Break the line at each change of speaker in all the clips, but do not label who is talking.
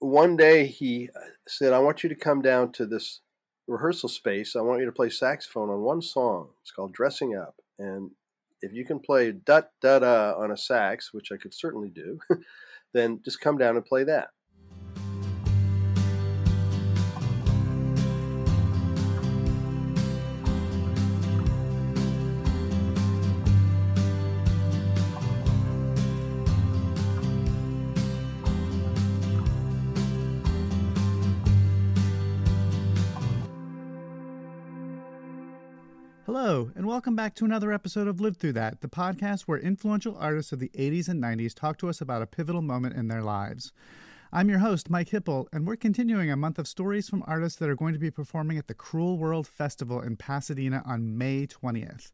one day he uh, said, I want you to come down to this rehearsal space. I want you to play saxophone on one song. It's called Dressing Up. And if you can play da da da on a sax, which I could certainly do, then just come down and play that.
Hello, and welcome back to another episode of Lived Through That, the podcast where influential artists of the 80s and 90s talk to us about a pivotal moment in their lives. I'm your host, Mike Hipple, and we're continuing a month of stories from artists that are going to be performing at the Cruel World Festival in Pasadena on May 20th.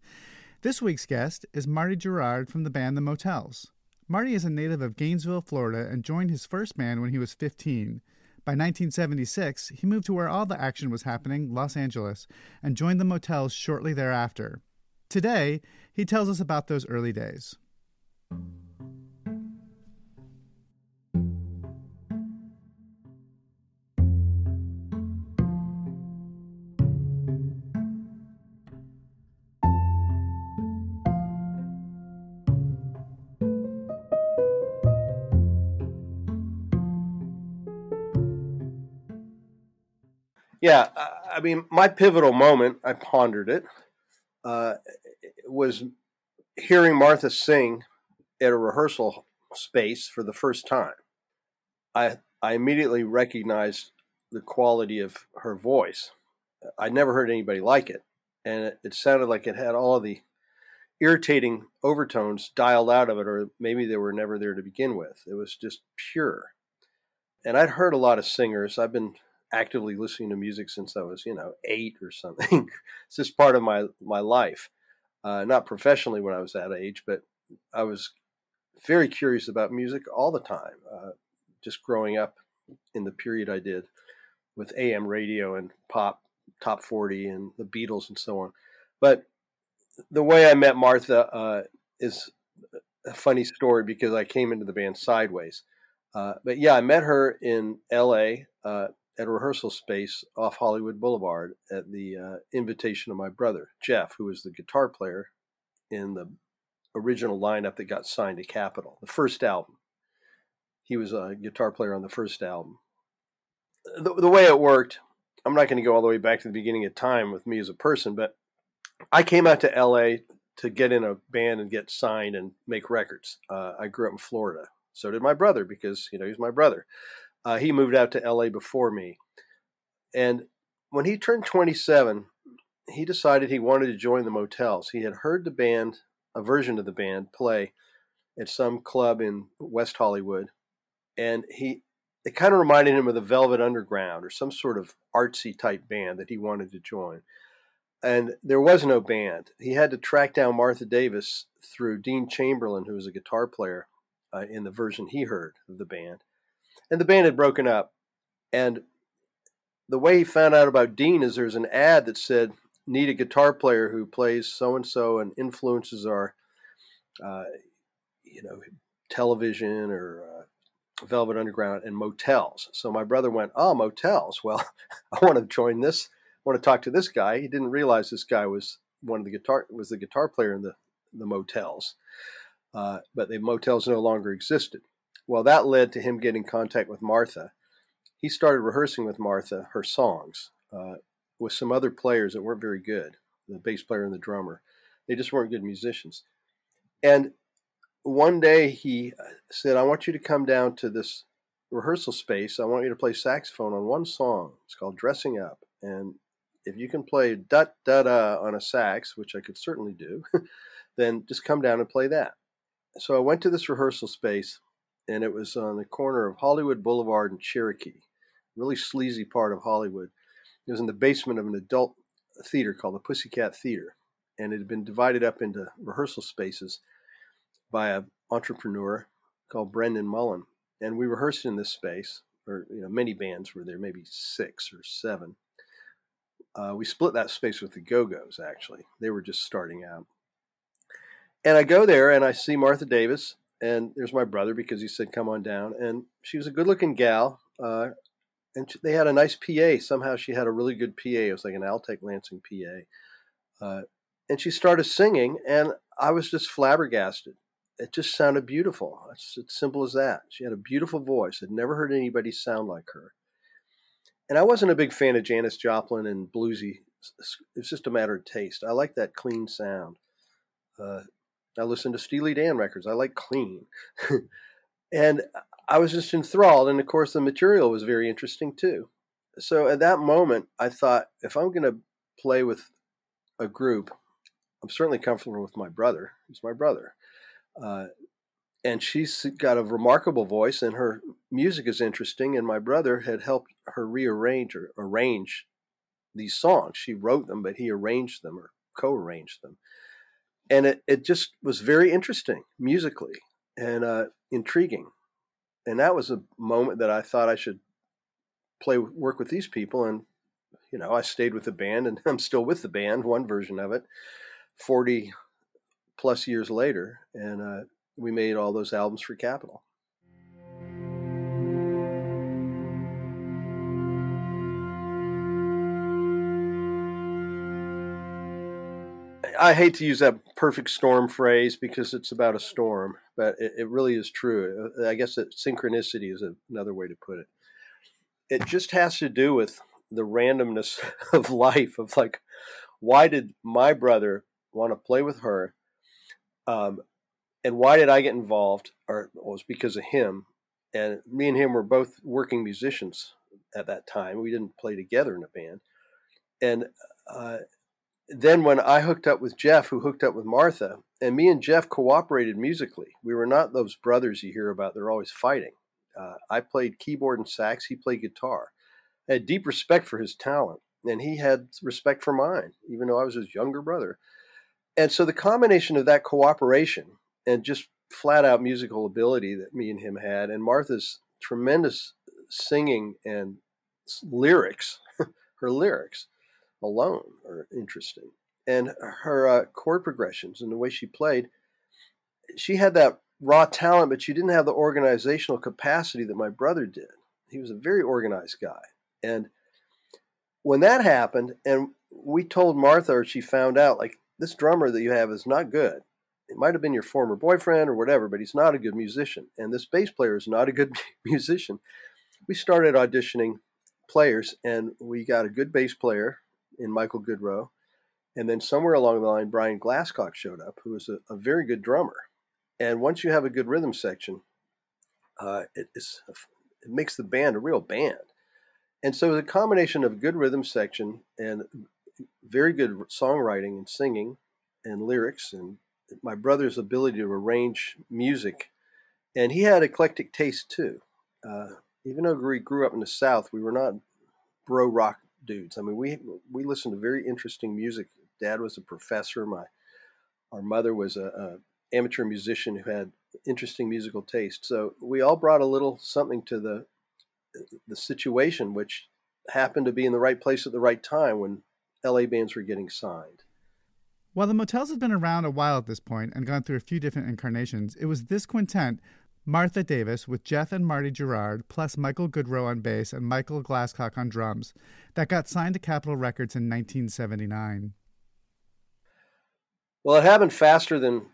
This week's guest is Marty Jourard from the band The Motels. Marty is a native of Gainesville, Florida, and joined his first band when he was 15. By 1976, he moved to where all the action was happening, Los Angeles, and joined the motels shortly thereafter. Today, he tells us about those early days.
Yeah, I mean, my pivotal moment, I pondered it, uh, was hearing Martha sing at a rehearsal space for the first time. I I immediately recognized the quality of her voice. I never heard anybody like it, and it, it sounded like it had all the irritating overtones dialed out of it, or maybe they were never there to begin with. It was just pure. And I'd heard a lot of singers. I've been actively listening to music since I was, you know, eight or something. it's just part of my my life. Uh, not professionally when I was that age, but I was very curious about music all the time. Uh, just growing up in the period I did with AM radio and pop, top forty, and the Beatles and so on. But the way I met Martha uh, is a funny story because I came into the band sideways. Uh, but yeah, I met her in L.A. Uh, at a rehearsal space off Hollywood Boulevard at the uh, invitation of my brother, Jeff, who was the guitar player in the original lineup that got signed to Capitol, the first album. He was a guitar player on the first album. The, the way it worked, I'm not going to go all the way back to the beginning of time with me as a person, but I came out to LA to get in a band and get signed and make records. Uh, I grew up in Florida. So did my brother because, you know, he's my brother. Uh, he moved out to LA before me. And when he turned 27, he decided he wanted to join the motels. He had heard the band, a version of the band, play at some club in West Hollywood. And he, it kind of reminded him of the Velvet Underground or some sort of artsy type band that he wanted to join. And there was no band. He had to track down Martha Davis through Dean Chamberlain, who was a guitar player uh, in the version he heard of the band and the band had broken up. And the way he found out about Dean is there's an ad that said, "Need a guitar player who plays so and so and influences our, uh, you know, television or uh, Velvet Underground and motels." So my brother went, "Oh, motels. Well, I want to join this. I want to talk to this guy." He didn't realize this guy was one of the guitar was the guitar player in the the motels, uh, but the motels no longer existed. Well, that led to him getting contact with Martha. He started rehearsing with Martha her songs uh, with some other players that weren't very good the bass player and the drummer. They just weren't good musicians. And one day he uh, said, I want you to come down to this rehearsal space. I want you to play saxophone on one song. It's called Dressing Up. And if you can play da da da on a sax, which I could certainly do, then just come down and play that. So I went to this rehearsal space and it was on the corner of Hollywood Boulevard and Cherokee, really sleazy part of Hollywood. It was in the basement of an adult theater called the Pussycat Theater, and it had been divided up into rehearsal spaces by an entrepreneur called Brendan Mullen. And we rehearsed in this space, or you know, many bands were there, maybe six or seven. Uh, we split that space with the Go Go's. Actually, they were just starting out. And I go there and I see Martha Davis, and there's my brother because he said, "Come on down." And she was a good-looking gal, uh, and they had a nice PA. Somehow she had a really good PA. It was like an Altec Lansing PA, uh, and she started singing, and I was just flabbergasted. It just sounded beautiful. It's, it's simple as that. She had a beautiful voice. I'd never heard anybody sound like her. And I wasn't a big fan of Janis Joplin and bluesy. It's just a matter of taste. I like that clean sound. Uh, I listen to Steely Dan records. I like clean. and I was just enthralled. And of course, the material was very interesting too. So at that moment, I thought if I'm going to play with a group, I'm certainly comfortable with my brother. He's my brother. Uh, and she's got a remarkable voice, and her music is interesting. And my brother had helped her rearrange or arrange these songs. She wrote them, but he arranged them or co arranged them and it, it just was very interesting musically and uh, intriguing. And that was a moment that I thought I should play work with these people. And you know, I stayed with the band, and I'm still with the band. One version of it, forty plus years later, and uh, we made all those albums for Capitol. I hate to use that perfect storm phrase because it's about a storm, but it, it really is true. Uh, I guess that synchronicity is another way to put it. It just has to do with the randomness of life. Of like, why did my brother want to play with her, um, and why did I get involved? Or well, it was because of him. And me and him were both working musicians at that time. We didn't play together in a band, and uh, then when I hooked up with Jeff, who hooked up with Martha, and me and Jeff cooperated musically. We were not those brothers you hear about. They're always fighting. Uh, I played keyboard and sax. He played guitar. I had deep respect for his talent, and he had respect for mine, even though I was his younger brother. And so the combination of that cooperation and just flat out musical ability that me and him had, and Martha's tremendous singing and lyrics, her lyrics, alone are interesting. And her uh, chord progressions and the way she played, she had that raw talent, but she didn't have the organizational capacity that my brother did. He was a very organized guy. And when that happened, and we told Martha, or she found out, like, this drummer that you have is not good. It might have been your former boyfriend or whatever, but he's not a good musician. And this bass player is not a good musician. We started auditioning players, and we got a good bass player in Michael Goodroe. And then somewhere along the line, Brian Glascock showed up, who was a, a very good drummer. And once you have a good rhythm section, uh, it, it makes the band a real band. And so the combination of good rhythm section and very good songwriting and singing and lyrics and my brother's ability to arrange music. And he had eclectic taste too. Uh, even though we grew up in the South, we were not bro rock dudes. I mean, we we listened to very interesting music. Dad was a professor. My our mother was a, a amateur musician who had interesting musical taste. So we all brought a little something to the the situation, which happened to be in the right place at the right time when LA bands were getting signed.
While the Motels had been around a while at this point and gone through a few different incarnations, it was this quintet Martha Davis with Jeff and Marty Jourard, plus Michael Goodroe on bass and Michael Glascock on drums, that got signed to Capitol Records in 1979.
Well, it happened faster than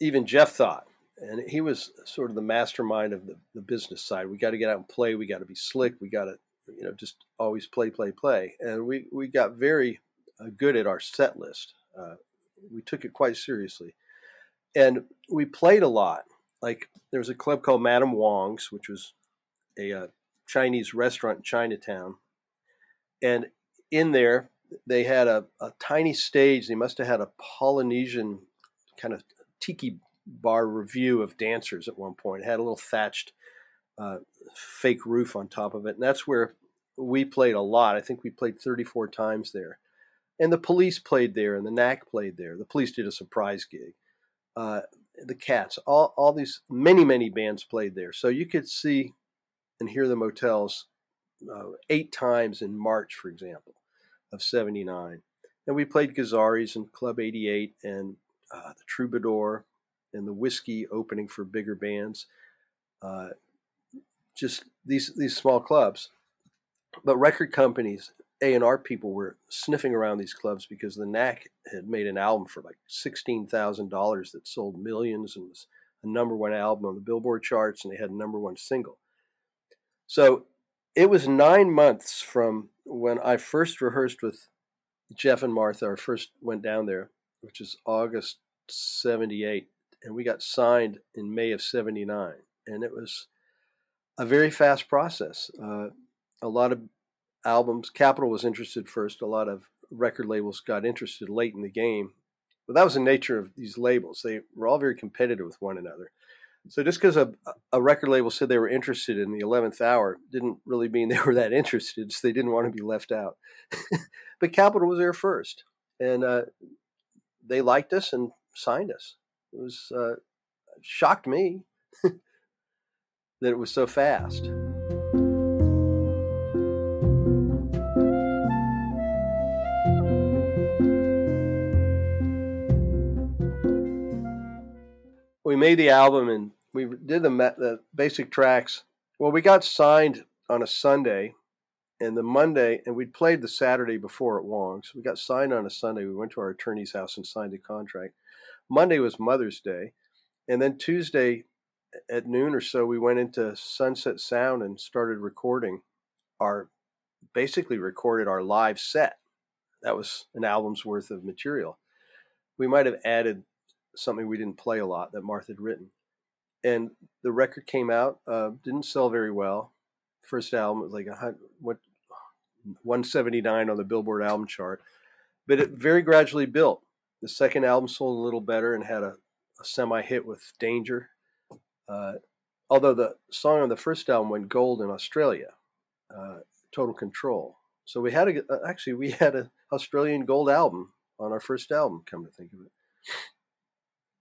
even Jeff thought. And he was sort of the mastermind of the, the business side. We got to get out and play. We got to be slick. We got to, you know, just always play, play, play. And we, we got very uh, good at our set list. Uh, we took it quite seriously. And we played a lot like there was a club called Madame Wong's, which was a uh, Chinese restaurant in Chinatown, and in there they had a, a tiny stage. They must have had a Polynesian kind of tiki bar review of dancers at one point. It had a little thatched uh, fake roof on top of it, and that's where we played a lot. I think we played 34 times there, and the Police played there, and the Knack played there. The Police did a surprise gig. Uh, the Cats, all all these many many bands played there, so you could see and hear the motels uh, eight times in March, for example, of '79. And we played Gazzarri's and Club 88 and uh, the Troubadour and the Whisky opening for bigger bands. Uh, just these these small clubs, but record companies, A and R people were sniffing around these clubs because the Knack had made an album for like sixteen thousand dollars that sold millions and was a number one album on the Billboard charts, and they had a number one single. So it was nine months from when I first rehearsed with Jeff and Martha, our first went down there, which is August 78, and we got signed in May of 79. And it was a very fast process. Uh, a lot of albums, Capitol was interested first, a lot of record labels got interested late in the game. But that was the nature of these labels. They were all very competitive with one another. So just because a, a record label said they were interested in the 11th hour didn't really mean they were that interested. So they didn't want to be left out. but Capitol was there first, and uh, they liked us and signed us. It was uh, shocked me that it was so fast. We made the album and we did the, the basic tracks. Well, we got signed on a Sunday, and the Monday, and we'd played the Saturday before at Wong's. We got signed on a Sunday. We went to our attorney's house and signed a contract. Monday was Mother's Day, and then Tuesday at noon or so, we went into Sunset Sound and started recording our, basically recorded our live set. That was an album's worth of material. We might have added something we didn't play a lot that Martha had written. And the record came out, uh, didn't sell very well. First album was like a what 179 on the Billboard album chart, but it very gradually built. The second album sold a little better and had a, a semi hit with Danger. Uh, although the song on the first album went gold in Australia, uh, Total Control. So we had a uh, actually we had an Australian gold album on our first album. Come to think of it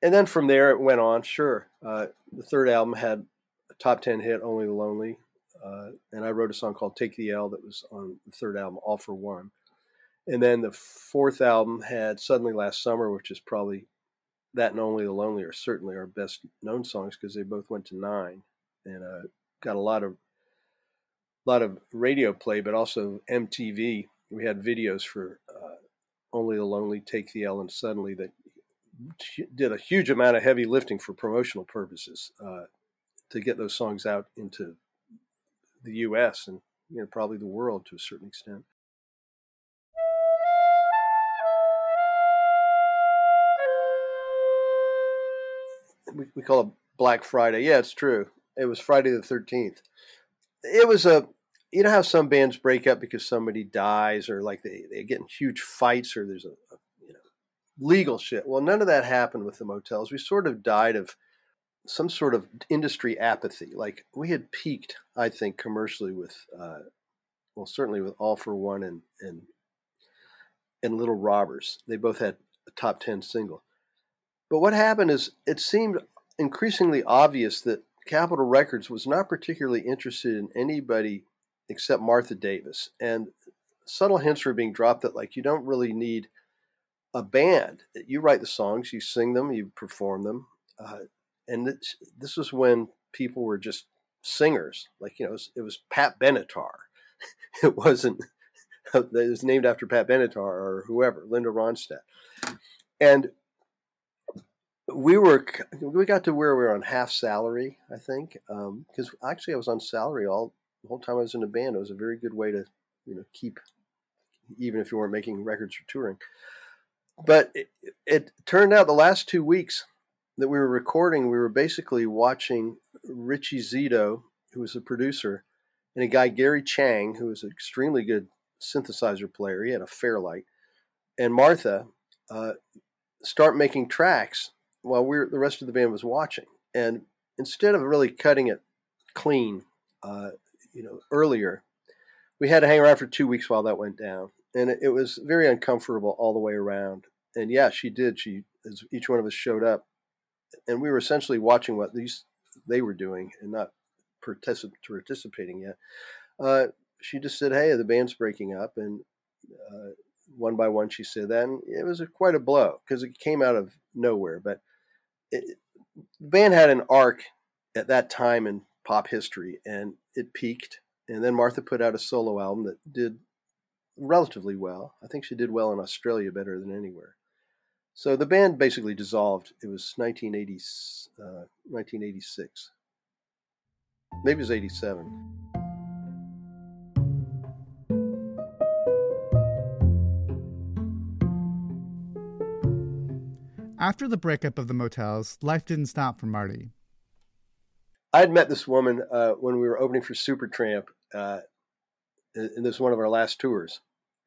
and then from there it went on. Sure, uh, the third album had a top ten hit, "Only the Lonely," uh, and I wrote a song called "Take the L" that was on the third album, "All for One." And then the fourth album had "Suddenly Last Summer," which is probably that and "Only the Lonely" are certainly our best known songs because they both went to nine and uh, got a lot of lot of radio play, but also MTV. We had videos for uh, "Only the Lonely," "Take the L," and "Suddenly" that did a huge amount of heavy lifting for promotional purposes uh, to get those songs out into the U.S. and you know probably the world to a certain extent. We, we call it Black Friday. Yeah, it's true. It was Friday the thirteenth. It was a you know how some bands break up because somebody dies or like they, they get in huge fights or there's a, a legal shit. Well, none of that happened with the motels. We sort of died of some sort of industry apathy. Like we had peaked, I think, commercially with, uh, well, certainly with All for One and and and Little Robbers. They both had a top ten single. But what happened is it seemed increasingly obvious that Capitol Records was not particularly interested in anybody except Martha Davis, and subtle hints were being dropped that like you don't really need a band. You write the songs, you sing them, you perform them, uh, and this, this was when people were just singers. Like you know, it was, it was Pat Benatar. it wasn't. It was named after Pat Benatar or whoever, Linda Ronstadt, and we were we got to where we were on half salary, I think, because um, actually I was on salary all the whole time I was in the band. It was a very good way to you know keep even if you weren't making records or touring. But it, it turned out the last two weeks that we were recording, we were basically watching Richie Zito, who was a producer, and a guy, Gary Chang, who was an extremely good synthesizer player. He had a Fairlight. And Martha uh, start making tracks while we're the rest of the band was watching. And instead of really cutting it clean, uh, you know, earlier, we had to hang around for two weeks while that went down, and it, it was very uncomfortable all the way around. And yeah, she did. She, as each one of us showed up, and we were essentially watching what these they were doing and not particip- participating yet. Uh, she just said, "Hey, the band's breaking up," and uh, one by one she said that, and it was a, quite a blow because it came out of nowhere. But it, the band had an arc at that time in pop history, and it peaked. And then Martha put out a solo album that did relatively well. I think she did well in Australia better than anywhere. So the band basically dissolved. It was 1980, uh, 1986. Maybe it was 87.
After the breakup of the motels, life didn't stop for Marty.
I had met this woman uh, when we were opening for Supertramp, uh, and this was one of our last tours,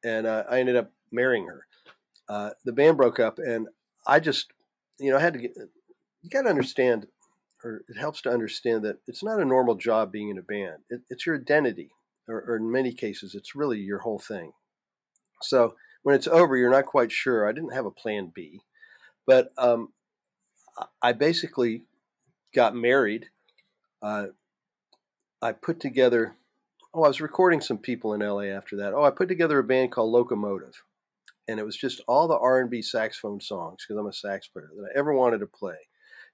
and uh, I ended up marrying her. Uh, the band broke up, and I just, you know, I had to get. You got to understand, or it helps to understand that it's not a normal job being in a band. It, it's your identity, or, or in many cases, it's really your whole thing. So when it's over, you're not quite sure. I didn't have a plan B, but um, I basically got married. Uh, I put together. Oh, I was recording some people in LA after that. Oh, I put together a band called Locomotive and it was just all the R&B saxophone songs because I'm a sax player that I ever wanted to play.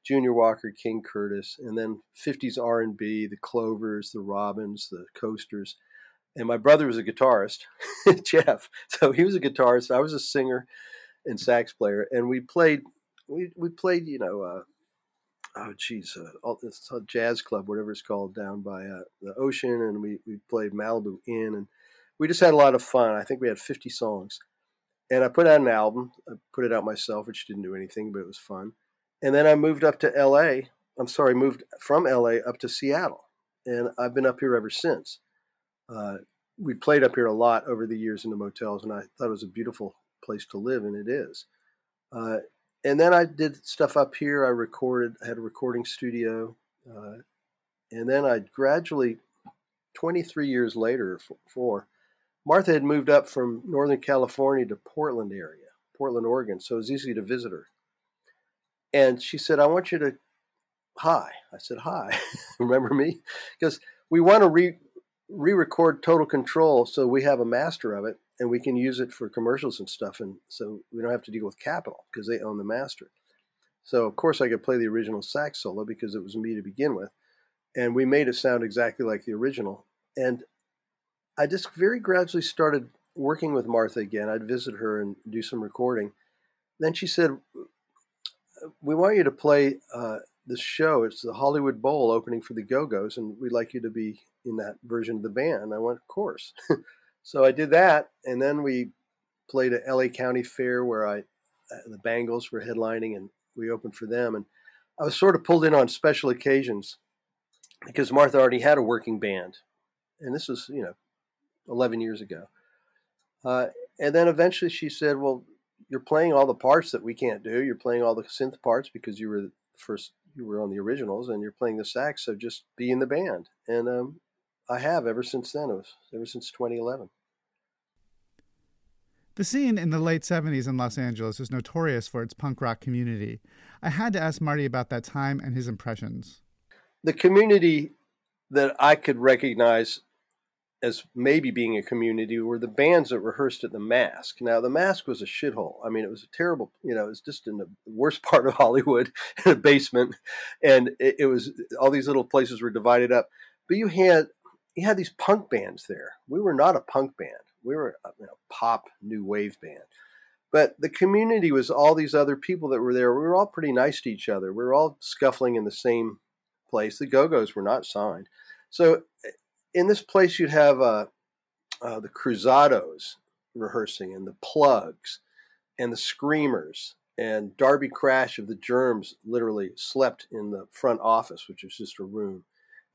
Junior Walker, King Curtis, and then 50s R&B, the Clovers, the Robins, the Coasters. And my brother was a guitarist, Jeff. So he was a guitarist. I was a singer and sax player, and we played. We we played, you know, uh, oh geez, uh, all, a jazz club, whatever it's called, down by uh, the ocean, and we we played Malibu Inn, and we just had a lot of fun. I think we had 50 songs, and I put out an album. I put it out myself, which didn't do anything, but it was fun. And then I moved up to L.A. I'm sorry, moved from L.A. up to Seattle, and I've been up here ever since. Uh, we played up here a lot over the years in the motels, and I thought it was a beautiful place to live, and it is. Uh, and then I did stuff up here. I recorded, had a recording studio, uh, and then I gradually, 23 years later, four, Martha had moved up from Northern California to Portland area, Portland, Oregon, so it was easy to visit her. And she said, I want you to, hi. I said, hi. Remember me? Because we want to re re record Total Control so we have a master of it and we can use it for commercials and stuff. And so we don't have to deal with Capitol because they own the master. So, of course, I could play the original sax solo because it was me to begin with. And we made it sound exactly like the original. And I just very gradually started working with Martha again. I'd visit her and do some recording. Then she said, "We want you to play uh, this show. It's the Hollywood Bowl opening for the Go Go's, and we'd like you to be in that version of the band." I went, "Of course." so I did that, and then we played at LA County Fair where I uh, the Bangles were headlining, and we opened for them. And I was sort of pulled in on special occasions because Martha already had a working band, and this was you know 11 years ago. Uh, and then eventually she said, Well, you're playing all the parts that we can't do. You're playing all the synth parts because you were first, you were on the originals and you're playing the sax. So just be in the band. And um, I have ever since then. It was ever since 2011.
The scene in the late 70s in Los Angeles is notorious for its punk rock community. I had to ask Marty about that time and his impressions.
The community that I could recognize as maybe being a community were the bands that rehearsed at the Masque. Now the Masque was a shithole. I mean, it was a terrible. You know, it was just in the worst part of Hollywood, in a basement, and it, it, was all these little places were divided up. But you had you had these punk bands there. We were not a punk band. We were a you know, pop new wave band. But the community was all these other people that were there. We were all pretty nice to each other. We were all scuffling in the same place. The Go Go's were not signed. So in this place, you'd have uh, uh, the Cruzados rehearsing, and the Plugs, and the Screamers, and Darby Crash of the Germs literally slept in the front office, which was just a room,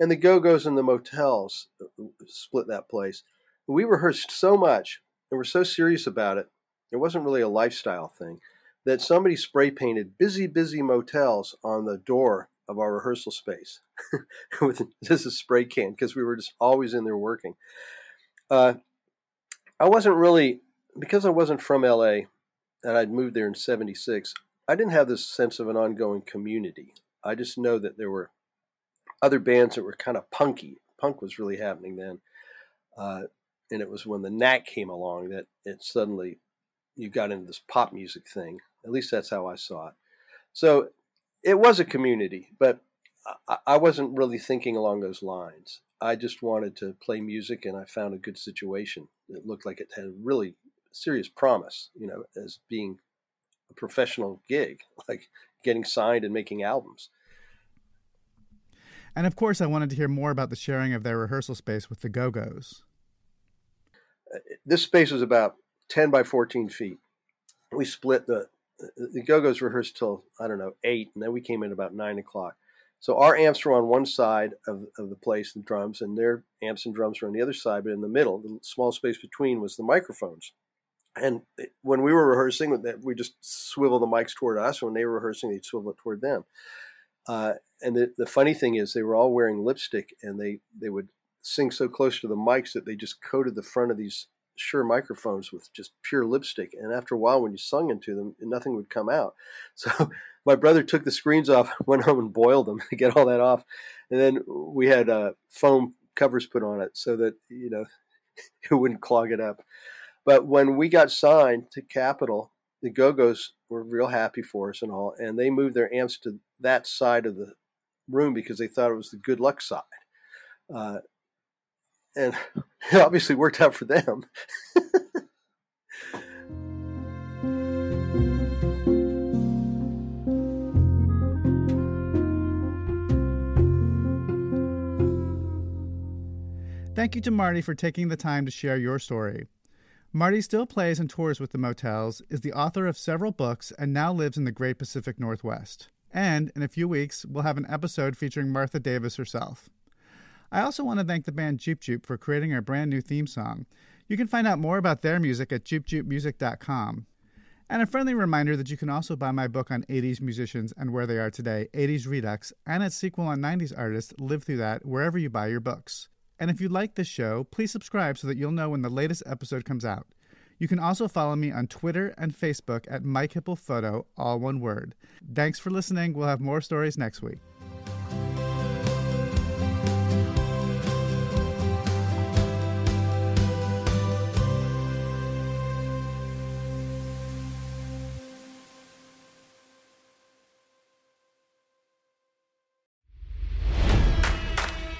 and the Go Go's and the motels uh, split that place. We rehearsed so much, and we're so serious about it. It wasn't really a lifestyle thing. that somebody spray painted busy, busy motels on the door of our rehearsal space with just a spray can because we were just always in there working. Uh, I wasn't really, because I wasn't from LA and I'd moved there in 76, I didn't have this sense of an ongoing community. I just know that there were other bands that were kind of punky. Punk was really happening then. Uh, and it was when the Knack came along that it suddenly you got into this pop music thing. At least that's how I saw it. So it was a community, but I, I wasn't really thinking along those lines. I just wanted to play music, and I found a good situation. It looked like it had really serious promise, you know, as being a professional gig, like getting signed and making albums.
And of course, I wanted to hear more about the sharing of their rehearsal space with the Go Go's.
This space was about 10 by 14 feet. We split the, the Go Go's rehearsed till, I don't know, 8, and then we came in about 9 o'clock. So our amps were on one side of, of the place, the drums, and their amps and drums were on the other side, but in the middle, the small space between was the microphones. And when we were rehearsing, we just swivel the mics toward us. When they were rehearsing, they'd swivel it toward them. Uh, and the, the funny thing is, they were all wearing lipstick, and they they would sing so close to the mics that they just coated the front of these Shure microphones with just pure lipstick. And after a while, when you sung into them, nothing would come out. So my brother took the screens off, went home and boiled them to get all that off, and then we had uh, foam covers put on it so that you know it wouldn't clog it up. But when we got signed to Capitol, the Go Go's were real happy for us and all, and they moved their amps to that side of the room because they thought it was the good luck side. Uh, and it obviously worked out for them.
Thank you to Marty for taking the time to share your story. Marty still plays and tours with the Motels, is the author of several books, and now lives in the Great Pacific Northwest. And in a few weeks, we'll have an episode featuring Martha Davis herself. I also want to thank the band Jupe Jupe for creating our brand new theme song. You can find out more about their music at jupejupemusic.com. And a friendly reminder that you can also buy my book on 80s musicians and where they are today, 80s Redux, and its sequel on 90s artists, Lived Through That, wherever you buy your books. And if you like this show, please subscribe so that you'll know when the latest episode comes out. You can also follow me on Twitter and Facebook at Mike Hipple Photo, all one word. Thanks for listening. We'll have more stories next week.